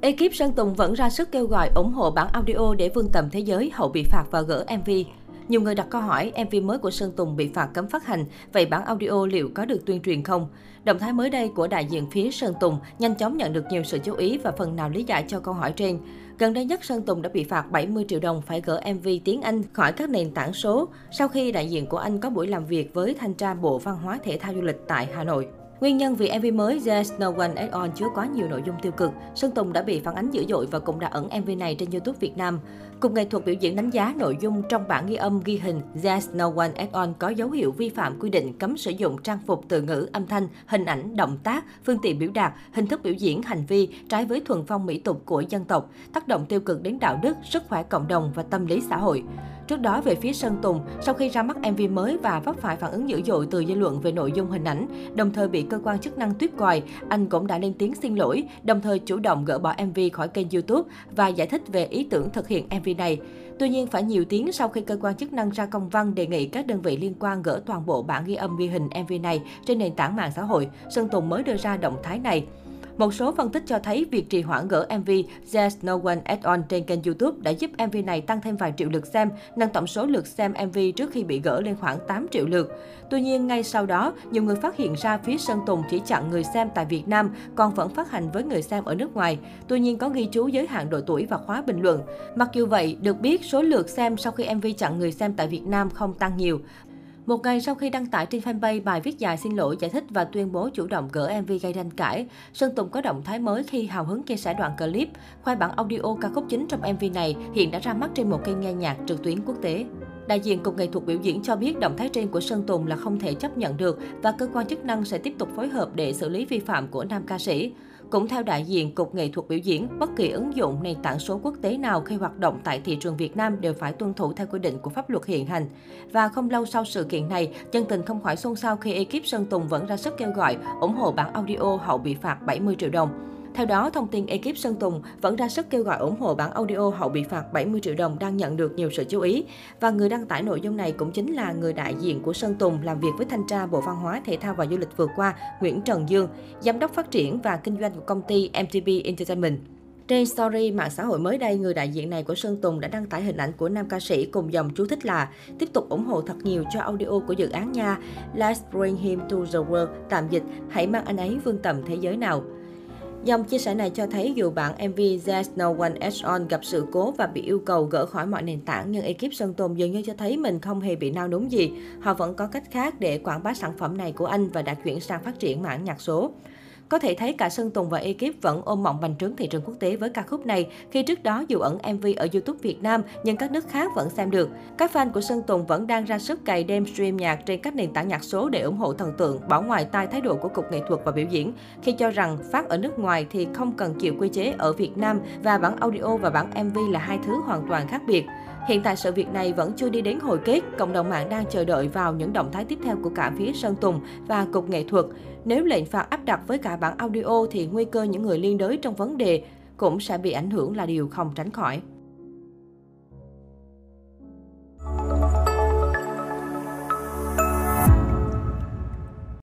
Ekip Sơn Tùng vẫn ra sức kêu gọi ủng hộ bản audio để vươn tầm thế giới hậu bị phạt và gỡ MV. Nhiều người đặt câu hỏi MV mới của Sơn Tùng bị phạt cấm phát hành, vậy bản audio liệu có được tuyên truyền không? Động thái mới đây của đại diện phía Sơn Tùng nhanh chóng nhận được nhiều sự chú ý và phần nào lý giải cho câu hỏi trên. Gần đây nhất, Sơn Tùng đã bị phạt 70 triệu đồng phải gỡ MV tiếng Anh khỏi các nền tảng số sau khi đại diện của anh có buổi làm việc với thanh tra Bộ Văn hóa Thể thao Du lịch tại Hà Nội. Nguyên nhân vì MV mới There's No One At All chứa quá nhiều nội dung tiêu cực, Sơn Tùng đã bị phản ánh dữ dội và cũng đã ẩn MV này trên YouTube Việt Nam. Cục nghệ thuật biểu diễn đánh giá nội dung trong bản ghi âm ghi hình There's No One At All có dấu hiệu vi phạm quy định cấm sử dụng trang phục từ ngữ, âm thanh, hình ảnh, động tác, phương tiện biểu đạt, hình thức biểu diễn, hành vi trái với thuần phong mỹ tục của dân tộc, tác động tiêu cực đến đạo đức, sức khỏe cộng đồng và tâm lý xã hội. Trước đó, về phía Sơn Tùng, sau khi ra mắt MV mới và vấp phải phản ứng dữ dội từ dư luận về nội dung hình ảnh, đồng thời bị cơ quan chức năng tuyết còi, anh cũng đã lên tiếng xin lỗi, đồng thời chủ động gỡ bỏ MV khỏi kênh YouTube và giải thích về ý tưởng thực hiện MV này. Tuy nhiên, phải nhiều tiếng sau khi cơ quan chức năng ra công văn đề nghị các đơn vị liên quan gỡ toàn bộ bản ghi âm ghi hình MV này trên nền tảng mạng xã hội, Sơn Tùng mới đưa ra động thái này. Một số phân tích cho thấy việc trì hoãn gỡ MV There's No One At All trên kênh YouTube đã giúp MV này tăng thêm vài triệu lượt xem, nâng tổng số lượt xem MV trước khi bị gỡ lên khoảng 8 triệu lượt. Tuy nhiên, ngay sau đó, nhiều người phát hiện ra phía Sơn Tùng chỉ chặn người xem tại Việt Nam, còn vẫn phát hành với người xem ở nước ngoài. Tuy nhiên, có ghi chú giới hạn độ tuổi và khóa bình luận. Mặc dù vậy, được biết số lượt xem sau khi MV chặn người xem tại Việt Nam không tăng nhiều. Một ngày sau khi đăng tải trên fanpage bài viết dài xin lỗi, giải thích và tuyên bố chủ động gỡ MV gây tranh cãi, Sơn Tùng có động thái mới khi hào hứng chia sẻ đoạn clip Khoai bản audio ca khúc chính trong MV này hiện đã ra mắt trên một kênh nghe nhạc trực tuyến quốc tế. Đại diện Cục Nghệ thuật biểu diễn cho biết động thái trên của Sơn Tùng là không thể chấp nhận được và cơ quan chức năng sẽ tiếp tục phối hợp để xử lý vi phạm của nam ca sĩ. Cũng theo đại diện Cục Nghệ thuật biểu diễn, bất kỳ ứng dụng nền tảng số quốc tế nào khi hoạt động tại thị trường Việt Nam đều phải tuân thủ theo quy định của pháp luật hiện hành. Và không lâu sau sự kiện này, chân tình không khỏi xôn xao khi ekip Sơn Tùng vẫn ra sức kêu gọi ủng hộ bản audio hậu bị phạt 70 triệu đồng. Theo đó, thông tin ekip Sơn Tùng vẫn ra sức kêu gọi ủng hộ bản audio hậu bị phạt 70 triệu đồng đang nhận được nhiều sự chú ý. Và người đăng tải nội dung này cũng chính là người đại diện của Sơn Tùng làm việc với thanh tra Bộ Văn hóa, Thể thao và Du lịch vừa qua, Nguyễn Trần Dương, giám đốc phát triển và kinh doanh của công ty MTB Entertainment. Trên story mạng xã hội mới đây, người đại diện này của Sơn Tùng đã đăng tải hình ảnh của nam ca sĩ cùng dòng chú thích là tiếp tục ủng hộ thật nhiều cho audio của dự án nha. Let's bring him to the world, tạm dịch, hãy mang anh ấy vương tầm thế giới nào. Dòng chia sẻ này cho thấy dù bản MV There's No One Else On gặp sự cố và bị yêu cầu gỡ khỏi mọi nền tảng, nhưng ekip Sơn Tùng dường như cho thấy mình không hề bị nao núng gì. Họ vẫn có cách khác để quảng bá sản phẩm này của anh và đã chuyển sang phát triển mảng nhạc số. Có thể thấy cả Sơn Tùng và ekip vẫn ôm mộng bành trướng thị trường quốc tế với ca khúc này, khi trước đó dù ẩn MV ở YouTube Việt Nam nhưng các nước khác vẫn xem được. Các fan của Sơn Tùng vẫn đang ra sức cày đêm stream nhạc trên các nền tảng nhạc số để ủng hộ thần tượng, bỏ ngoài tai thái độ của Cục Nghệ thuật và Biểu diễn, khi cho rằng phát ở nước ngoài thì không cần chịu quy chế ở Việt Nam và bản audio và bản MV là hai thứ hoàn toàn khác biệt. Hiện tại sự việc này vẫn chưa đi đến hồi kết, cộng đồng mạng đang chờ đợi vào những động thái tiếp theo của cả phía Sơn Tùng và Cục Nghệ thuật. Nếu lệnh phạt áp đặt với cả bản audio thì nguy cơ những người liên đới trong vấn đề cũng sẽ bị ảnh hưởng là điều không tránh khỏi.